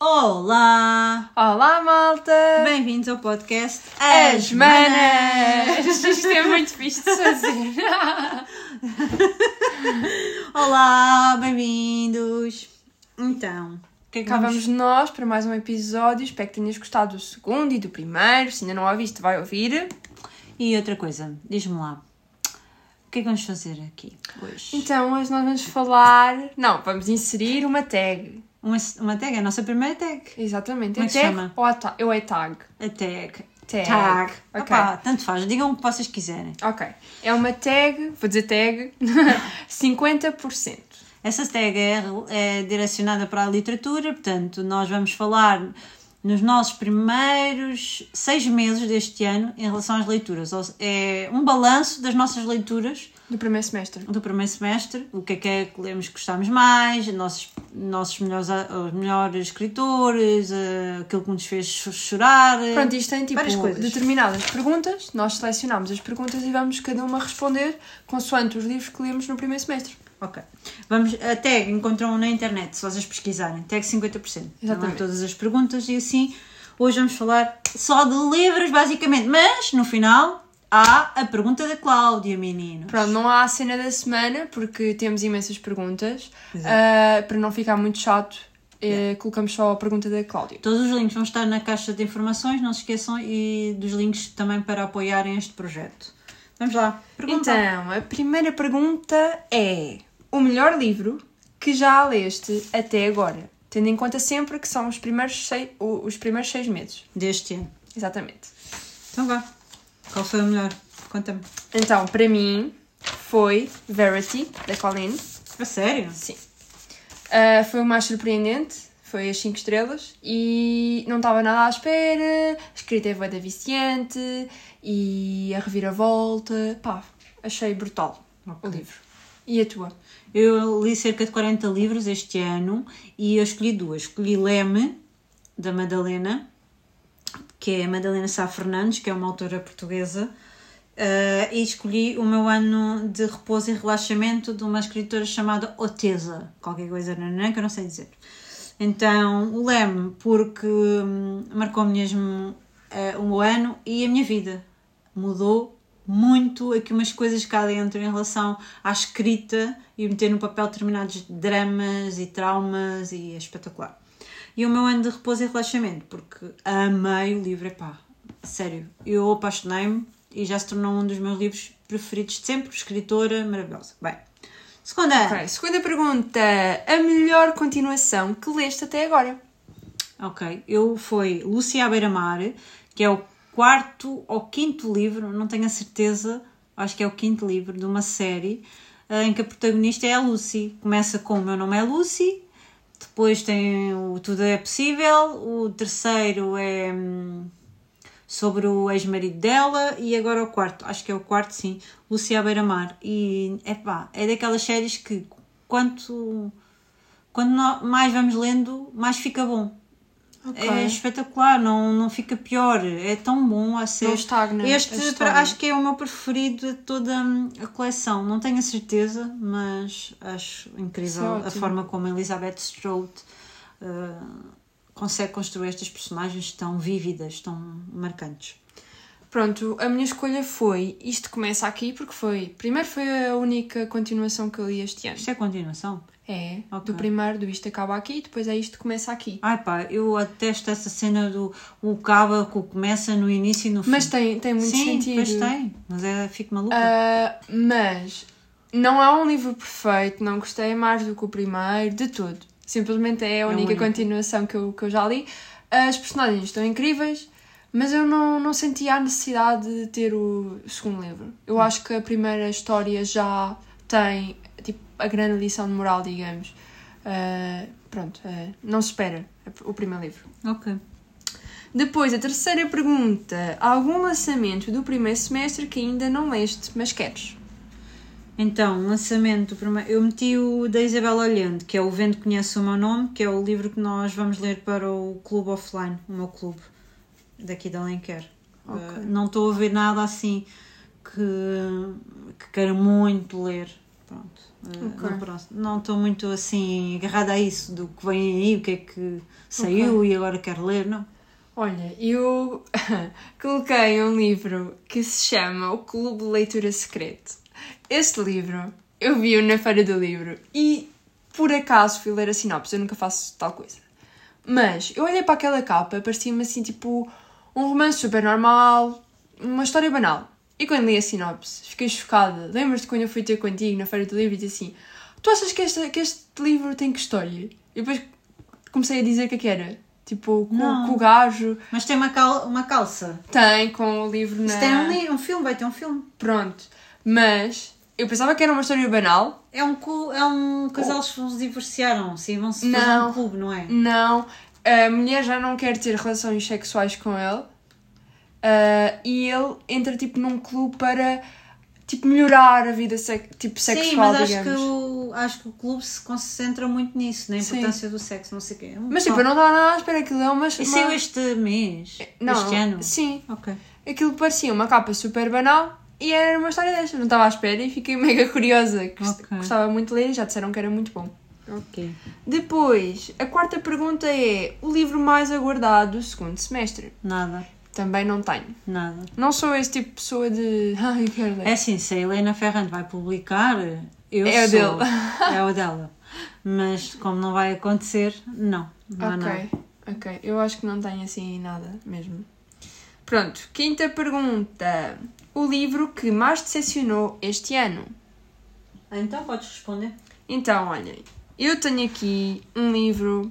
Olá! Olá, malta! Bem-vindos ao podcast As Manas! Isto é muito fixe de fazer. Olá, bem-vindos! Então, que é que Cá vamos... vamos nós para mais um episódio. Espero que tenhas gostado do segundo e do primeiro. Se ainda não ouviste, vai ouvir. E outra coisa, diz-me lá, o que é que vamos fazer aqui hoje? Então, hoje nós vamos falar. Não, vamos inserir uma tag. Uma, uma tag, a nossa primeira tag. Exatamente. Como é é que se tag chama? ou a ta... eu é tag? A tag. Tag. Tag. Ok. Opá, tanto faz, digam o que vocês quiserem. Ok. É uma tag, vou dizer tag, 50%. Essa tag é, é direcionada para a literatura, portanto, nós vamos falar nos nossos primeiros seis meses deste ano em relação às leituras. É um balanço das nossas leituras Do primeiro semestre. do primeiro semestre, o que é que é que lemos que gostámos mais, nossos, nossos melhores, os melhores escritores, eh, aquilo que nos fez cho- chorar. Pronto, isto tem tipo Várias coisas. determinadas perguntas. Nós selecionamos as perguntas e vamos cada uma responder consoante os livros que lemos no primeiro semestre. Ok. Vamos, a tag encontram na internet, se vocês pesquisarem. Tag 50%. Exatamente. Então, todas as perguntas e assim. Hoje vamos falar só de livros, basicamente. Mas, no final, há a pergunta da Cláudia, meninos. Pronto, não há a cena da semana porque temos imensas perguntas. Ah, para não ficar muito chato, eh, colocamos só a pergunta da Cláudia. Todos os links vão estar na caixa de informações, não se esqueçam, e dos links também para apoiarem este projeto. Vamos lá. Pergunta. Então, a primeira pergunta é: o melhor livro que já leste até agora? Tendo em conta sempre que são os primeiros seis, os primeiros seis meses. Deste ano. Exatamente. Então vá. Qual foi o melhor? Conta-me. Então, para mim, foi Verity, da Colleen. A sério? Sim. Ah, foi o mais surpreendente, foi as 5 estrelas e não estava nada à espera. A escrita é da viciante e a reviravolta. Pá, achei brutal o livro. E a tua? Eu li cerca de 40 livros este ano e eu escolhi duas. Escolhi Leme, da Madalena, que é a Madalena Sá Fernandes, que é uma autora portuguesa, eh, e escolhi o meu ano de repouso e relaxamento de uma escritora chamada Otesa, qualquer coisa nanã, que eu não sei dizer. Então, o Leme, porque hum, marcou mesmo eh, o meu ano e a minha vida. Mudou muito aqui umas coisas cá dentro em relação à escrita e meter no papel determinados dramas e traumas e é espetacular. E o meu ano de repouso e relaxamento, porque amei o livro, epá, sério, eu apaixonei-me e já se tornou um dos meus livros preferidos de sempre, escritora maravilhosa. Bem, segunda, Ok, segunda pergunta. A melhor continuação que leste até agora? ok, eu foi Lúcia à beira-mar, que é o quarto ou quinto livro, não tenho a certeza, acho que é o quinto livro de uma série eh, em que a protagonista é a Lucy. Começa com O Meu Nome é Lucy, depois tem o Tudo é Possível, o terceiro é hum, sobre o ex-marido dela e agora o quarto, acho que é o quarto, sim, Lucia à beira-mar. E epá, é daquelas séries que quanto, quanto mais vamos lendo, mais fica bom. É espetacular, não, não fica pior, é tão bom a ser. Não estagna Este acho que é o meu preferido de toda hum, a coleção. Não tenho a certeza, mas acho incrível é a forma como a Elizabeth Strout uh, consegue construir estas personagens tão vívidas, tão marcantes. Pronto, a minha escolha foi Isto Começa Aqui, porque foi. Primeiro foi a única continuação que eu li este ano. Isto é continuação? É, Ok. do primeiro, do Isto Acaba Aqui, depois é Isto Começa Aqui. Ai pá, eu atesto essa cena do o caba que começa no início e no fim. Mas tem, tem muito Sim, sentido. pois tem, mas é, fico maluca. Ah, mas não é um livro perfeito, não gostei mais do que o primeiro, de tudo. Simplesmente é a a única única. continuação que eu, que eu já li. As personagens estão incríveis, mas eu não, não senti a necessidade de ter o segundo livro. Eu acho que a primeira história já tem tipo, a grande lição de moral, digamos. Ah, pronto, ah, não se espera o primeiro livro. ok. Depois, a terceira pergunta. Algum lançamento do primeiro semestre que ainda não leste, mas queres? Então, lançamento, primeiro, eu meti o da Isabel Allende, que é o Vento Conhece o Meu Nome, que é o livro que nós vamos ler para o clube offline, o meu clube, daqui da Alenquer. Ok. Uh, não estou a ver nada assim que, que queira muito ler. Pronto. Uh, Ok. no próximo. Não estou muito assim agarrada a isso do que vem aí, o que é que saiu e agora quero ler, não. Olha, eu coloquei um livro que se chama O Clube de Leitura Secreto. Este livro eu vi-o na Feira do Livro e por acaso fui ler a sinopse, eu nunca faço tal coisa. Mas eu olhei para aquela capa, parecia-me assim tipo um romance super normal, uma história banal. E quando li a sinopse, fiquei chocada. Lembras-te quando eu fui ter contigo na Feira do Livro e disse assim: Tu achas que este, que este livro tem que história? E depois comecei a dizer o que é que era. Tipo, com, com o gajo. Mas tem uma, cal uma calça. Tem com o livro na. Se tem um, li- um filme, vai ter um filme. Pronto. Mas eu pensava que era uma história banal. É um, é um casal que se divorciaram, sim, vão se fazer um clube, não é? Não. A mulher já não quer ter relações sexuais com ele. Ah, e ele entra tipo num clube para tipo melhorar a vida tipo, Sim, sexual, mas acho digamos. que, o, acho que o clube se concentra muito nisso, na Sim. importância do sexo, não sei o quê. Mas tipo, eu não estava nada à espera aquilo é uma. E saiu este mês? não, Este ano? Sim. Ok. Aquilo parecia uma capa super banal e era uma história desta. Não estava à espera e fiquei mega curiosa. Gost- Ok. Gostava muito de ler e já disseram que era muito bom. Ok. Depois, a quarta pergunta é: o livro mais aguardado do segundo semestre? Nada, Também não tenho. nada. Não sou esse tipo de pessoa de. Ai, eu quero ler. É assim, se a Helena Ferrante vai publicar, eu É o sou. dele. É o dela. Mas como não vai acontecer, não. Não ok, ok. Eu acho que não tenho assim nada mesmo. Pronto, quinta pergunta: o livro que mais decepcionou este ano? Então podes responder. Então, olhem, eu tenho aqui um livro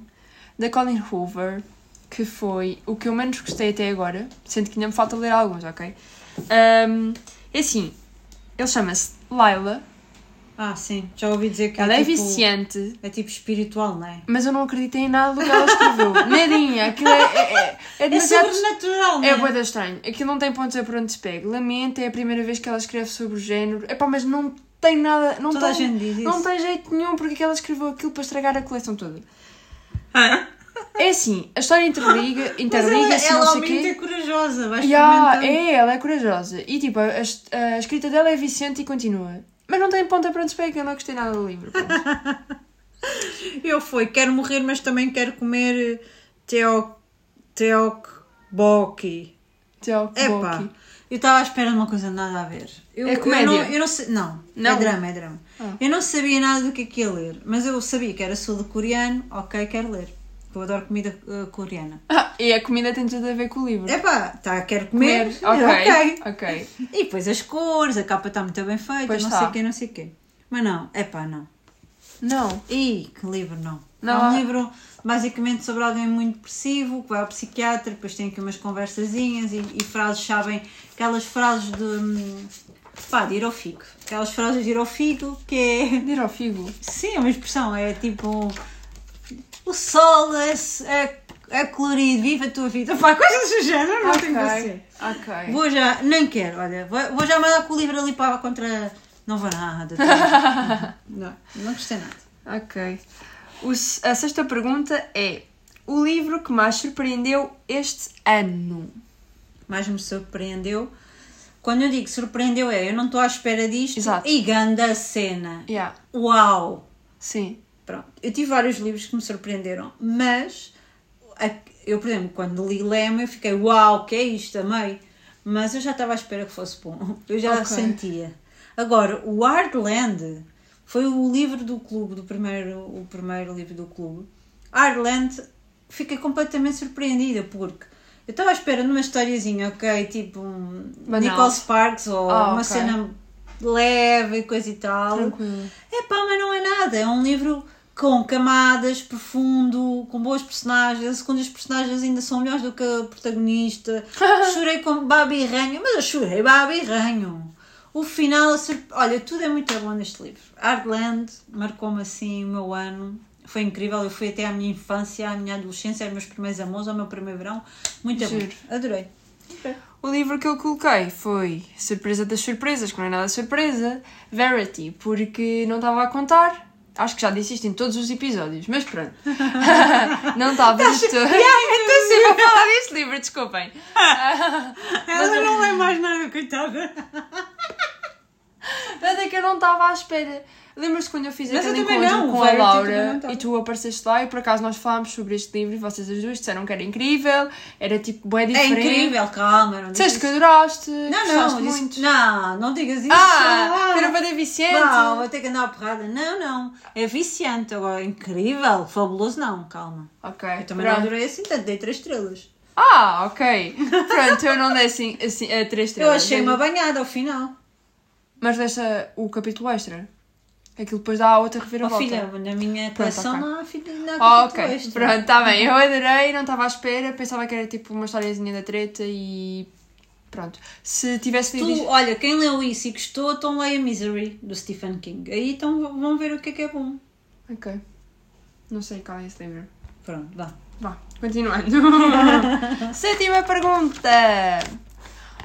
da Colin Hoover que foi o que eu menos gostei até agora, sendo que ainda me falta ler alguns, ok? Ahm, é assim, ele chama-se Laila, Ah, sim. Já ouvi dizer que ela é, é tipo, viciante, É tipo espiritual, não é? mas eu não acreditei em nada do que ela escreveu. Nadinha, aquilo é, é, é, é É sobrenatural, não É é? boeda estranho. Aquilo não tem pontos a por onde se pega. Lamento, é a primeira vez que ela escreve sobre o género. Epá, mas não tem nada. Não Toda a tem, Não tem jeito nenhum porque que ela escreveu aquilo para estragar a coleção toda. É assim, a história interliga, Mas ela, ela não sei é corajosa, vai Yeah, é, ela é corajosa. E tipo, a, a escrita dela é viciante e continua. Mas não tem ponta para onde eu não gostei nada do livro. Eu fui, quero morrer, mas também quero comer teo, teokbokki. Tchau, Epá, Boki. Eu estava à espera de uma coisa nada a ver. Eu, É comédia? Eu não, eu não, sei, não, Não? é drama, é drama. Ah. Eu não sabia nada do que é que ia ler, mas eu sabia que era sul-coreano, ok, quero ler. Eu adoro comida uh, coreana. Ah, e a comida tem tudo a ver com o livro. Epá, tá, quero comer, ok, ok. ok. E depois as cores, a capa está muito bem feita, Pois não tá. sei o quê, não sei o quê. Mas não, epá, não. Não. Ih, que livro não. Não, é um livro basicamente sobre alguém muito depressivo que vai ao psiquiatra, depois tem aqui umas conversazinhas e, e frases, sabem? Aquelas frases de. hum, pá, de ir ao figo. Aquelas frases de ir ao figo que é. De ir ao figo. Sim, é uma expressão, é tipo. O sol é, é, é colorido, viva a tua vida. Pá, coisas do género, não tem que ser. ok. Vou já, nem quero, olha, vou, vou já mandar com o livro ali para contra. Não vou nada. não, não gostei nada. Ok. O a sexta pergunta é: o livro que mais surpreendeu este ano? mais me surpreendeu. Quando eu digo surpreendeu é, eu não estou à espera disto. Exato. E ganda cena. Yeah. Uau! Sim. Pronto. Eu tive vários livros que me surpreenderam, mas eu, por exemplo, quando li Lema, eu fiquei uau, que é isto, amei. Mas eu já estava à espera que fosse bom. Eu já Ok. sentia. Agora, o Hardland foi o livro do clube, do primeiro, o primeiro livro do clube. Hardland, fiquei completamente surpreendida porque eu estava à espera de uma historiazinha, ok? Tipo um Banal. Nicole Sparks ou Ah, uma ok. cena leve e coisa e tal. Tranquilo. É pá, mas não é nada. É um livro com camadas, profundo, com boas personagens. As segundas personagens ainda são melhores do que a protagonista. chorei com Babi Ranho, mas eu chorei Babi Ranho. O final, olha, tudo é muito bom neste livro. Hardland marcou-me assim o meu ano. Foi incrível. Eu fui até à minha infância, à minha adolescência, aos meus primeiros amores, ao meu primeiro verão. Muito bom. Giro. Adorei. O livro que eu coloquei foi Surpresa das Surpresas, que não é nada surpresa, Verity, porque não estava a contar. Acho que já disse isto em todos os episódios, mas pronto. não estava de todo. Estou sempre a falar deste livro, desculpem. Ela não é mais nada, coitada. Mas é que eu não estava à espera. Lembras-te quando eu fiz Mas eu aquele encontro não, com a Laura estava. e tu apareceste lá e por acaso nós falámos sobre este livro e vocês as duas disseram que era incrível, era tipo bem É diferente. incrível, calma. Não Disseste que adoraste, Não, não, disse- muito. não, não digas isso. Ah, era para viciante. Não, vou ter que andar a porrada. Não, não. É viciante. Agora, incrível, fabuloso, não, calma. Ok, Eu também pronto. não adorei assim tanto, dei 3 estrelas. Ah, ok. Pronto, eu não dei assim, assim a três Eu estrelas. achei Dei- uma banhada ao final. Mas deixa o capítulo extra. Aquilo depois dá a outra reviravolta. filha, na minha coleção não há filha não há capítulo extra. pronto, está bem. Eu adorei, não estava à espera, pensava que era tipo uma historiazinha da treta e. Pronto. Se tivesse lido. Tu, isto- olha, quem leu isso e gostou, então leia Misery, do Stephen King. Aí então vão ver o que é que é bom. Ok. Não sei qual é esse livro. Pronto, vá. Vá, continuando. Sétima pergunta.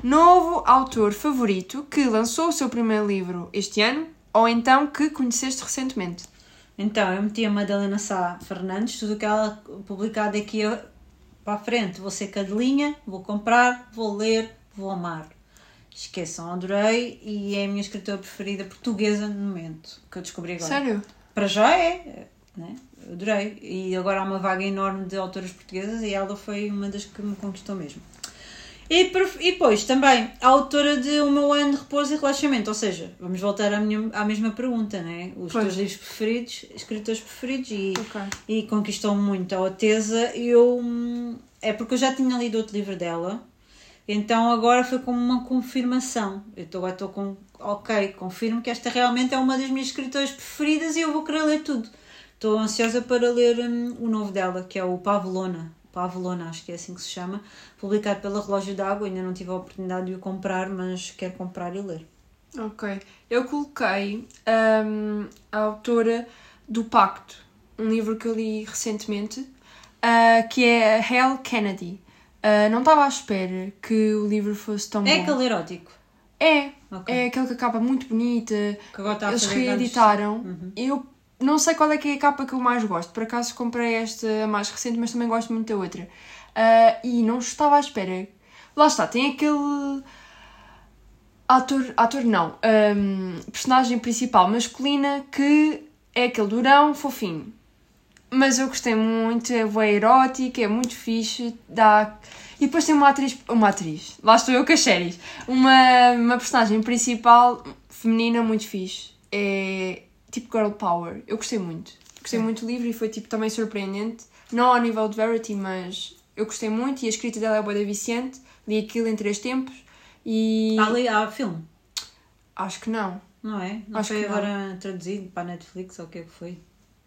Novo autor favorito que lançou o seu primeiro livro este ano ou então que conheceste recentemente? Então, eu meti a Madalena Sá Fernandes, tudo o que ela publicar daqui para a frente. Vou ser cadelinha, vou comprar, vou ler, vou amar. Esqueçam, adorei e é a minha escritora preferida portuguesa no momento, que eu descobri agora. Sério? Para já é, né? adorei. E agora há uma vaga enorme de autoras portuguesas e ela foi uma das que me conquistou mesmo. E, e depois também a autora de O Meu Ano de Repouso e Relaxamento, ou seja, vamos voltar à, minha, à mesma pergunta, né? Os Pois. teus livros preferidos, escritores preferidos e, Ok. e conquistou muito a Otesa. Eu, é porque eu já tinha lido outro livro dela, então agora foi como uma confirmação. Eu agora estou com, ok, confirmo que esta realmente é uma das minhas escritoras preferidas e eu vou querer ler tudo. Estou ansiosa para ler hum, o novo dela, que é o Pavelona. Pavelona, acho que é assim que se chama, publicado pela Relógio d'Água. Ainda não tive a oportunidade de o comprar, mas quero comprar e ler. Ok. Eu coloquei hum, a autora do Pacto, um livro que eu li recentemente, ah, que é Hal Kennedy. Ah, não estava à espera que o livro fosse tão É bom. aquele erótico. É, Ok. é aquele que acaba muito bonita. Que agora está a Eles reeditaram. Uhum. Eu não sei qual é que é a capa que eu mais gosto. Por acaso comprei esta mais recente, mas também gosto muito da outra. Ah, e não estava à espera. Lá está, tem aquele ator, ator não, ahm, personagem principal masculina que é aquele durão fofinho. Mas eu gostei muito, é bem erótico, é muito fixe, dá... E depois tem uma atriz, uma atriz, lá estou eu com as séries, uma, uma personagem principal feminina muito fixe. É tipo girl power, eu gostei muito. Gostei muito do livro e foi tipo também surpreendente. Não ao nível de Verity, mas eu gostei muito e a escrita dela é boa da Vicente. Li aquilo em três tempos e Há, ali, há filme, acho que não. não é? Não Acho foi que não. agora traduzido para a Netflix ou o que é que foi?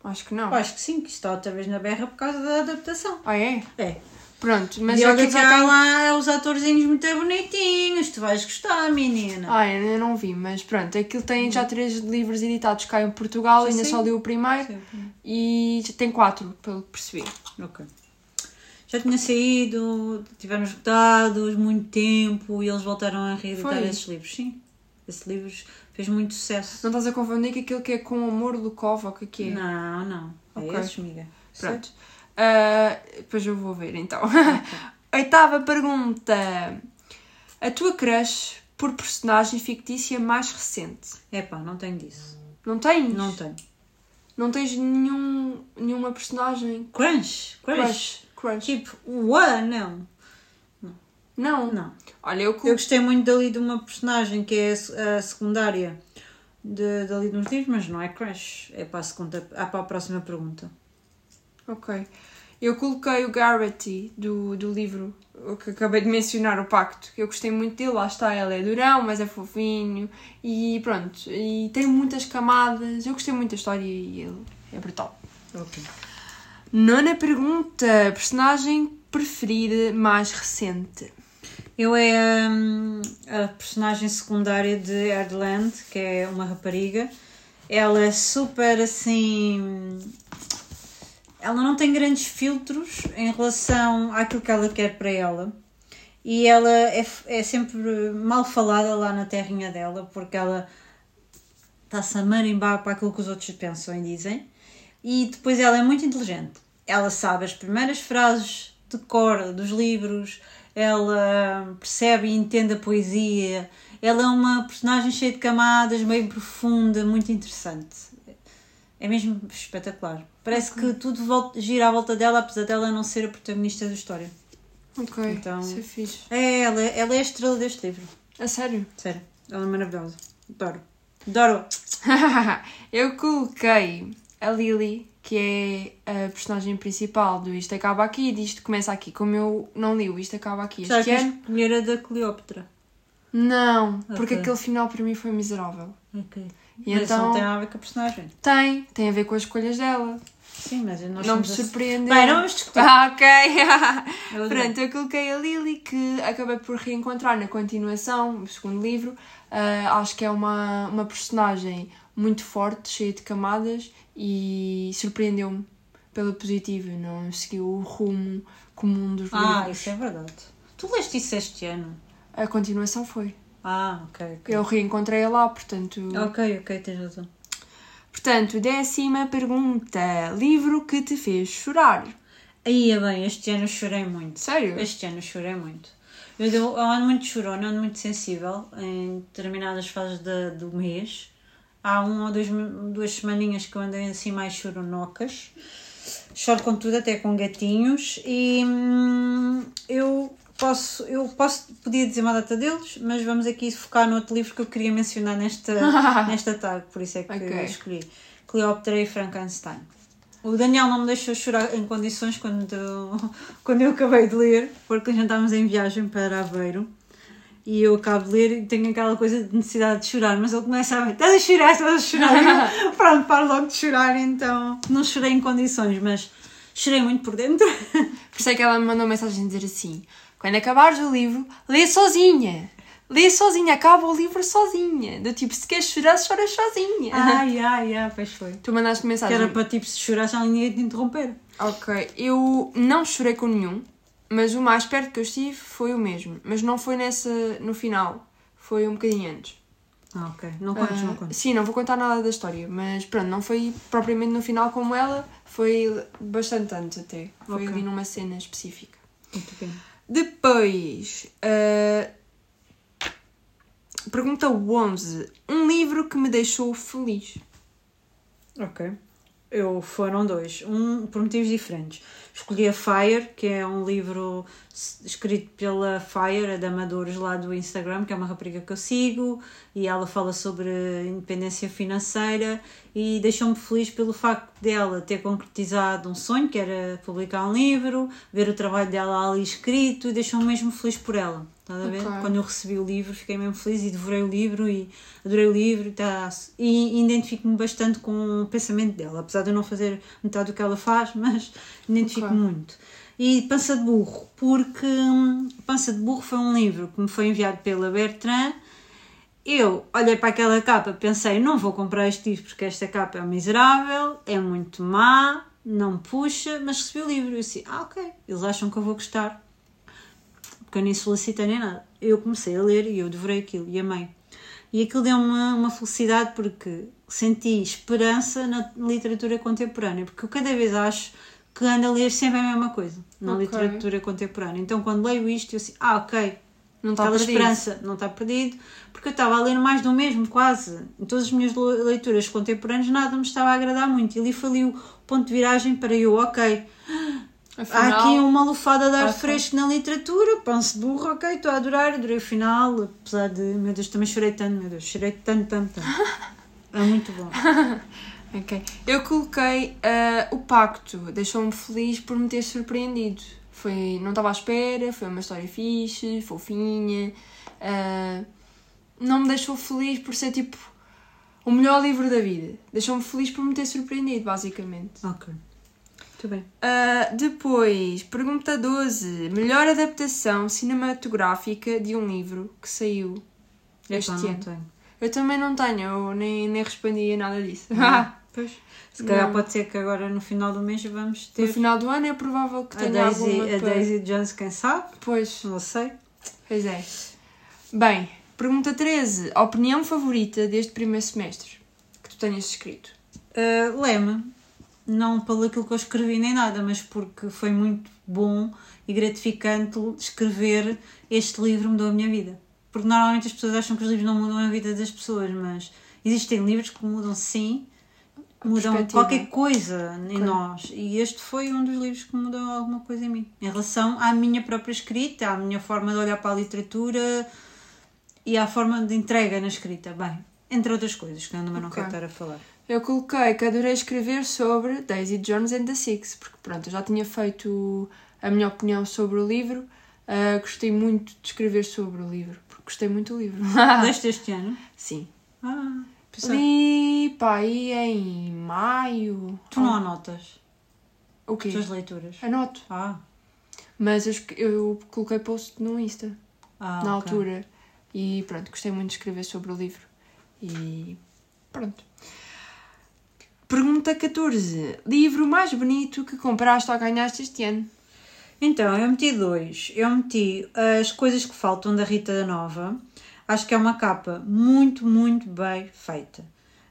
Acho que não. Acho que sim, que está outra vez na berra por causa da adaptação. Ah, é? É. Pronto, mas olha aqui que há tenho... lá os atorzinhos muito bonitinhos, tu vais gostar, menina. Ah, eu não vi, mas pronto, aquilo tem já três livros editados cá em Portugal, Já ainda sei. só li o primeiro Sim. e tem quatro, pelo que percebi. Ok. Já tinha saído, tiveram esgotados muito tempo e eles voltaram a reeditar Foi? esses livros. Sim, esses livros fez muito sucesso. Não estás a confundir com aquilo que é com amor Lukov ou o que é que é? Não, não. É Ok. esses, amiga. Pronto. Ah, depois eu vou ver então. Oitava pergunta. A tua crush por personagem fictícia mais recente? É pá, não tenho disso. Não tens? Não tenho. Não tens nenhum, nenhuma personagem Crunch? Crush? crush? Crush? Tipo, ué, não. Não. Não. Olha, eu, Eu gostei muito dali de uma personagem que é a se- a secundária de, dali de uns livros, mas não é Crush. É para a, segunda, ah, para a próxima pergunta. Ok. Eu coloquei o Garrity do, do livro o que acabei de mencionar, o Pacto. Eu gostei muito dele, lá está, ele é durão, mas é fofinho e pronto. E tem muitas camadas. Eu gostei muito da história e ele é brutal. Ok. Nona pergunta: personagem preferida mais recente? Eu é hum, a personagem secundária de Erdland, que é uma rapariga. Ela é super assim. Ela não tem grandes filtros em relação àquilo que ela quer para ela. E ela é, é sempre mal falada lá na terrinha dela, porque ela está-se a marimbar para aquilo que os outros pensam e dizem. E depois ela é muito inteligente. Ela sabe as primeiras frases de cor dos livros, ela percebe e entende a poesia. Ela é uma personagem cheia de camadas, meio profunda, muito interessante. É mesmo espetacular. Parece que tudo volta, gira à volta dela, apesar dela não ser a protagonista da história. Ok, Então- isso é fixe. É, ela, é- ela é a estrela deste livro. A sério? Sério. Ela é maravilhosa. Adoro. Adoro. eu coloquei a Lily, que é a personagem principal do Isto Acaba Aqui, e disto começa aqui. Como eu não li o Isto Acaba Aqui este quis ano. a da Cleópatra. Não, porque Ok. aquele final para mim foi miserável. Ok. E Mas isso então- não tem nada a ver com a personagem. Tem, tem a ver com as escolhas dela. Sim, mas nós não me surpreendeu. Bem, não vamos discutir. Ah, ok. Pronto, eu coloquei a Lily, que acabei por reencontrar na continuação, o segundo livro. Ah, acho que é uma, uma personagem muito forte, cheia de camadas e surpreendeu-me pela positiva. Não seguiu o rumo comum dos Ah, livros. isso é verdade. Tu leste isso este ano? A continuação foi. Ah, ok. ok. Eu reencontrei-a lá, portanto. Ok, ok, tens razão. Portanto, décima pergunta: livro que te fez chorar? Aí, é bem, este ano chorei muito. Sério? Este ano chorei muito. Eu, eu ando muito chorona, ando muito sensível em determinadas fases da- do mês. Há uma ou dois, duas semaninhas que eu andei assim mais choronocas. Choro com tudo, até com gatinhos. E hum, eu posso, eu posso, podia dizer uma data deles, mas vamos aqui focar no outro livro que eu queria mencionar nesta, nesta tag, por isso é que Ok. eu escolhi. Cleópatra e Frankenstein. O Daniel não me deixou chorar em condições quando, quando eu acabei de ler, porque já estávamos em viagem para Aveiro e eu acabo de ler e tenho aquela coisa de necessidade de chorar, mas ele começa a ver, estás a chorar, estás a chorar, pronto, paro logo de chorar, então não chorei em condições, mas chorei muito por dentro. Por isso é que ela me mandou mensagem a dizer assim: quando acabares o livro, lê sozinha. Lê sozinha, acaba o livro sozinha. Do tipo, se queres chorar, choras sozinha. Ai, ai, ai, pois foi. Tu mandaste Que mensagem. era para tipo, se chorar já ninguém ia te interromper. Ok, eu não chorei com nenhum, mas o mais perto que eu estive foi o mesmo. Mas não foi nessa, no final, foi um bocadinho antes. Ah, ok. Não contes, Ah, não contes. Sim, não vou contar nada da história, mas pronto, não foi propriamente no final como ela, foi bastante antes até. Foi Ok. ali numa cena específica. Muito bem. Depois, ah, pergunta 11. Um livro que me deixou feliz. Ok. Eu foram dois, um por motivos diferentes. Escolhi a Fire, que é um livro escrito pela Fire, a da Amadores lá do Instagram, que é uma rapariga que eu sigo, e ela fala sobre independência financeira e deixou-me feliz pelo facto dela ter concretizado um sonho, que era publicar um livro, ver o trabalho dela ali escrito, e deixou-me mesmo feliz por ela. Estás a ver? Ok. Quando eu recebi o livro, fiquei mesmo feliz e devorei o livro e adorei o livro e, tá, e identifico-me bastante com o pensamento dela, apesar de eu não fazer metade do que ela faz, mas identifico-me Ok. muito. E Pança de Burro, porque hum, Pança de Burro foi um livro que me foi enviado pela Bertrand. Eu olhei para aquela capa, pensei, não vou comprar este livro porque esta capa é miserável, é muito má, não puxa, mas recebi o livro e eu disse, ah ok, eles acham que eu vou gostar porque eu nem solicitei nem nada. Eu comecei a ler e eu devorei aquilo e amei. E aquilo deu-me uma, uma felicidade porque senti esperança na literatura contemporânea, porque eu cada vez acho que ando a ler sempre a mesma coisa na Ok. literatura contemporânea. Então quando leio isto, eu assim, ah, ok, Não está aquela perdido. esperança não está perdido, porque eu estava a ler mais do mesmo, quase. Em todas as minhas le- leituras contemporâneas nada me estava a agradar muito. E ali foi ali o ponto de viragem para eu, ok, Afinal, Há aqui uma lufada de ar Ok. fresco na literatura, pão-se burro, ok, estou a adorar, adorei o final, apesar de, meu Deus, também chorei tanto, meu Deus, chorei tanto, tanto, tanto. É muito bom. Ok. Eu coloquei ah, o pacto, deixou-me feliz por me ter surpreendido. Foi, não estava à espera, foi uma história fixe, fofinha. ah, não me deixou feliz por ser tipo o melhor livro da vida. Deixou-me feliz por me ter surpreendido, basicamente. Ok. Muito bem. Ah, depois, pergunta 12. Melhor adaptação cinematográfica de um livro que saiu este Epá, não ano. tenho. Eu também não tenho, eu nem, nem respondi a nada disso. Pois. Se calhar Não. pode ser que agora no final do mês vamos No ter final do ano é provável que a tenha Daisy, alguma a para- Daisy Jones, quem sabe? Pois, Não sei. pois é. Bem, pergunta 13. Opinião favorita deste primeiro semestre que tu tenhas escrito? Uh, Leme, não pelo aquilo que eu escrevi nem nada, mas porque foi muito bom e gratificante escrever este livro mudou a minha vida. Porque normalmente as pessoas acham que os livros não mudam a vida das pessoas, mas existem livros que mudam sim mudam qualquer coisa em Ok. nós. E este foi um dos livros que mudou alguma coisa em mim. Em relação à minha própria escrita, à minha forma de olhar para a literatura e à forma de entrega na escrita. Bem, entre outras coisas, que eu também não Ok. quero estar a falar. Eu coloquei que adorei escrever sobre Daisy Jones and the Six, porque pronto, eu já tinha feito a minha opinião sobre o livro. Ah, gostei muito de escrever sobre o livro, porque gostei muito do livro. Deste este ano? Sim. Ah, pensava- Li pá, aí em maio. Tu não anotas O quê? as tuas leituras? Anoto. Ah, Mas eu, eu coloquei post no Insta, ah na ok. altura. E pronto, gostei muito de escrever sobre o livro. E pronto. Pergunta 14. Livro mais bonito que compraste ou ganhaste este ano? Então, eu meti dois. Eu meti as coisas que faltam da Rita da Nova. Acho que é uma capa muito, muito bem feita.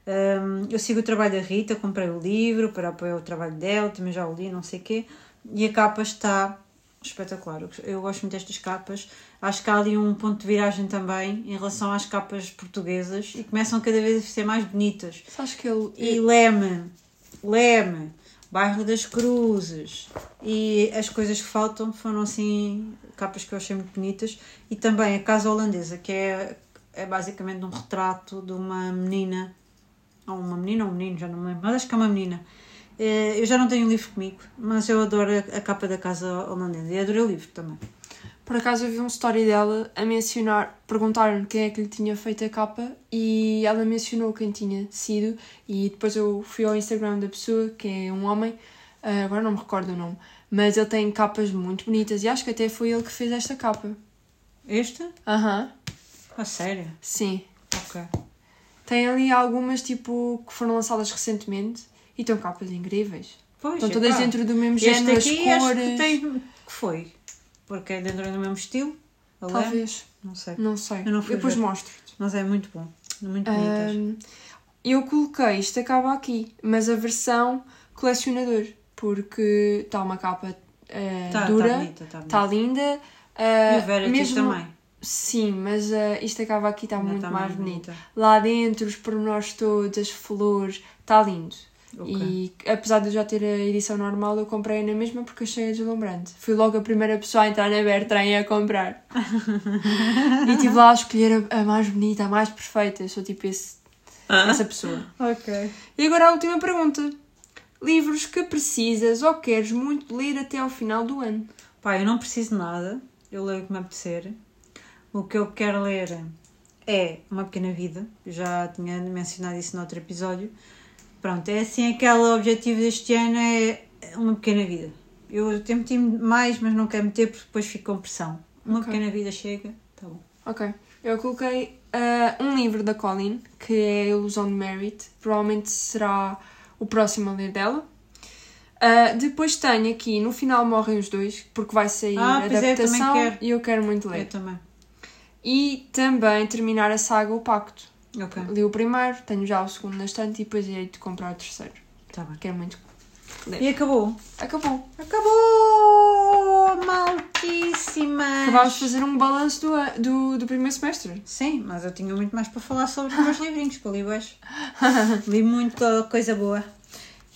Hum, eu sigo o trabalho da Rita, comprei o livro para apoiar o trabalho dela, também já o li, não sei o quê. E a capa está espetacular. Eu- Eu gosto muito destas capas. Acho que há ali um ponto de viragem também em relação às capas portuguesas e começam cada vez a ser mais bonitas. Sabes que ele. E Leme, Leme, Bairro das Cruzes e as coisas que faltam foram assim capas que eu achei muito bonitas e também a Casa Holandesa que é, é basicamente um retrato de uma menina ou uma menina ou um menino, já não me lembro, mas acho que é uma menina eu já não tenho o livro comigo mas eu adoro a, capa da Casa Holandesa e adorei o livro também Por acaso eu vi uma story dela a mencionar, perguntaram quem é que lhe tinha feito a capa e ela mencionou quem tinha sido e depois eu fui ao Instagram da pessoa, que é um homem, ah, agora não me recordo o nome, mas ele tem capas muito bonitas e acho que até foi ele que fez esta capa. este? Aham, a sério? sim. ok Tem ali algumas tipo que foram lançadas recentemente e estão capas incríveis. pois, Estão todas pá. dentro do mesmo este género, as aqui acho cores. que tem que foi porque é dentro do mesmo estilo? Talvez, não sei não sei. Eu não fui depois mostro-te. Mas é muito bom. Muito bonitas. Ahm, eu coloquei, isto acaba aqui, mas a versão colecionador, porque está uma capa ah, tá, dura, tá bonita, tá está linda. ah, e a Vera aqui mesmo, também. Sim, mas ah, isto acaba aqui, está muito tá mais mais bonito. bonita. Lá dentro, os pormenores todos, as flores, está lindo. Ok. E apesar de eu já ter a edição normal, eu comprei na mesma porque achei deslumbrante. Fui logo a primeira pessoa a entrar na Bertrand e a comprar. e estive lá a escolher a, a mais bonita, a mais perfeita. Eu sou tipo esse, essa pessoa. Ok. E agora a última pergunta: Livros que precisas ou queres muito ler até ao final do ano? Pá, eu não preciso de nada. Eu leio o que me apetecer. O que eu quero ler é Uma Pequena Vida. Eu já tinha mencionado isso no outro episódio. Pronto, é assim aquele objetivo deste ano é Uma Pequena Vida. Eu tenho meti mais, mas não quero meter porque depois fico com pressão. Uma Ok. Pequena Vida chega, tá bom. Ok. Eu coloquei ah, um livro da Colin, que é a Ilusão de Merit. Provavelmente será o próximo a ler dela. Ah, depois tenho aqui, no final morrem os dois, porque vai sair Ah, a pois é, também adaptação quero. e eu quero muito ler. Eu também. E também terminar a saga O Pacto. Ok, Li o primeiro, tenho já o segundo na estante e depois irei de comprar o terceiro. tá bem. Quero muito. E acabou. Acabou. Acabou! Maltíssima! Acabámos de fazer um balanço do, do, do primeiro semestre. Sim, mas eu tinha muito mais para falar sobre os meus livrinhos, que eu li hoje. li muita coisa boa.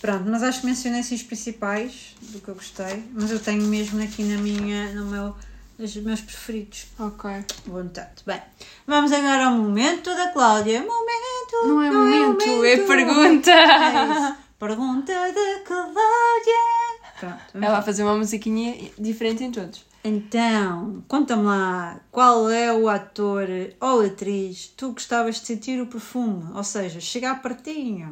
Pronto, mas acho que mencionei assim os principais do que eu gostei, mas eu tenho mesmo aqui na minha, no meu, os meus preferidos. Ok. Vontade. Bem, vamos agora ao momento da Cláudia. Momento! Não é momento, é momento. pergunta. É. Pergunta da Cláudia. Pronto, Ela vai fazer uma musiquinha diferente em todos. Então, conta-me lá, qual é o ator ou atriz tu gostavas de sentir o perfume? Ou seja, chegar pertinho.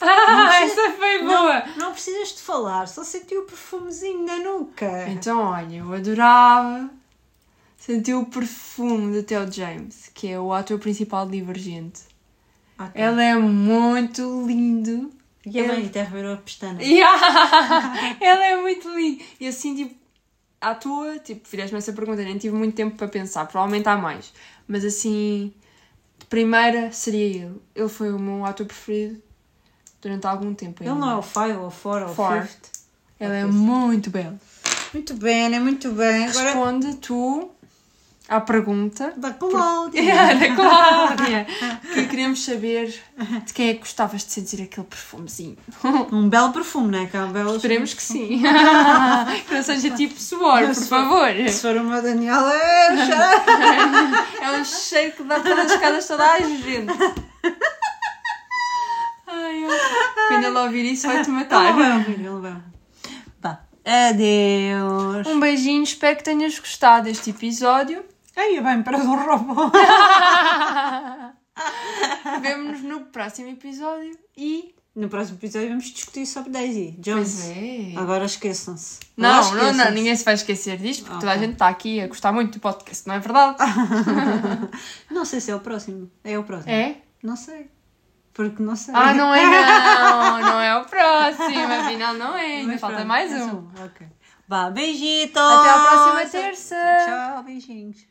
Ah, precisa- essa foi boa! Não, não precisas de falar, só sentir o perfumezinho na nuca. Então, olha, eu adorava sentir o perfume do Theo James, que é o ator principal de Divergente. Ok. Ele é muito lindo. E a mãe até virou a pestana. Yeah! Ele é muito lindo. E assim, tipo, à toa, tipo, fizeste-me essa pergunta, nem tive muito tempo para pensar, provavelmente há mais. Mas assim, de primeira seria ele. Ele foi o meu ator preferido durante algum tempo. Ele ainda. não é o five ou four ou Four. fifth. Ele é muito belo. Muito bem, é muito bem. Agora, Responde tu. à pergunta Da Cláudia. Yeah, da Cláudia. que queríamos saber de quem é que gostavas de sentir aquele perfumezinho. Um belo perfume, não é? Que há belas Esperemos que sim. que não seja tipo suor, por favor. Se for uma Daniela, é cheiro. É um cheiro que dá pelas escadas toda a gente. Ai, eu... Quando ela ouvir isso vai-te matar. Ele vai ouvir, ele vai ouvir. Vá. Adeus. Um beijinho, espero que tenhas gostado deste episódio. Ai, vai-me para o robô. Vemo-nos no próximo episódio e. No próximo episódio vamos discutir sobre Daisy Jones. É. Agora esqueçam-se. Não, Agora não, ninguém se vai esquecer disto porque toda a gente está aqui a gostar muito do podcast, não é verdade? Não sei se é o próximo. É o próximo. É? Não sei. Porque não sei. Ah, não é não, não é o próximo, afinal não é, ainda Mas falta pronto, mais é um. só Ok. Vá, beijitos. Até à próxima terça. Tchau, beijinhos.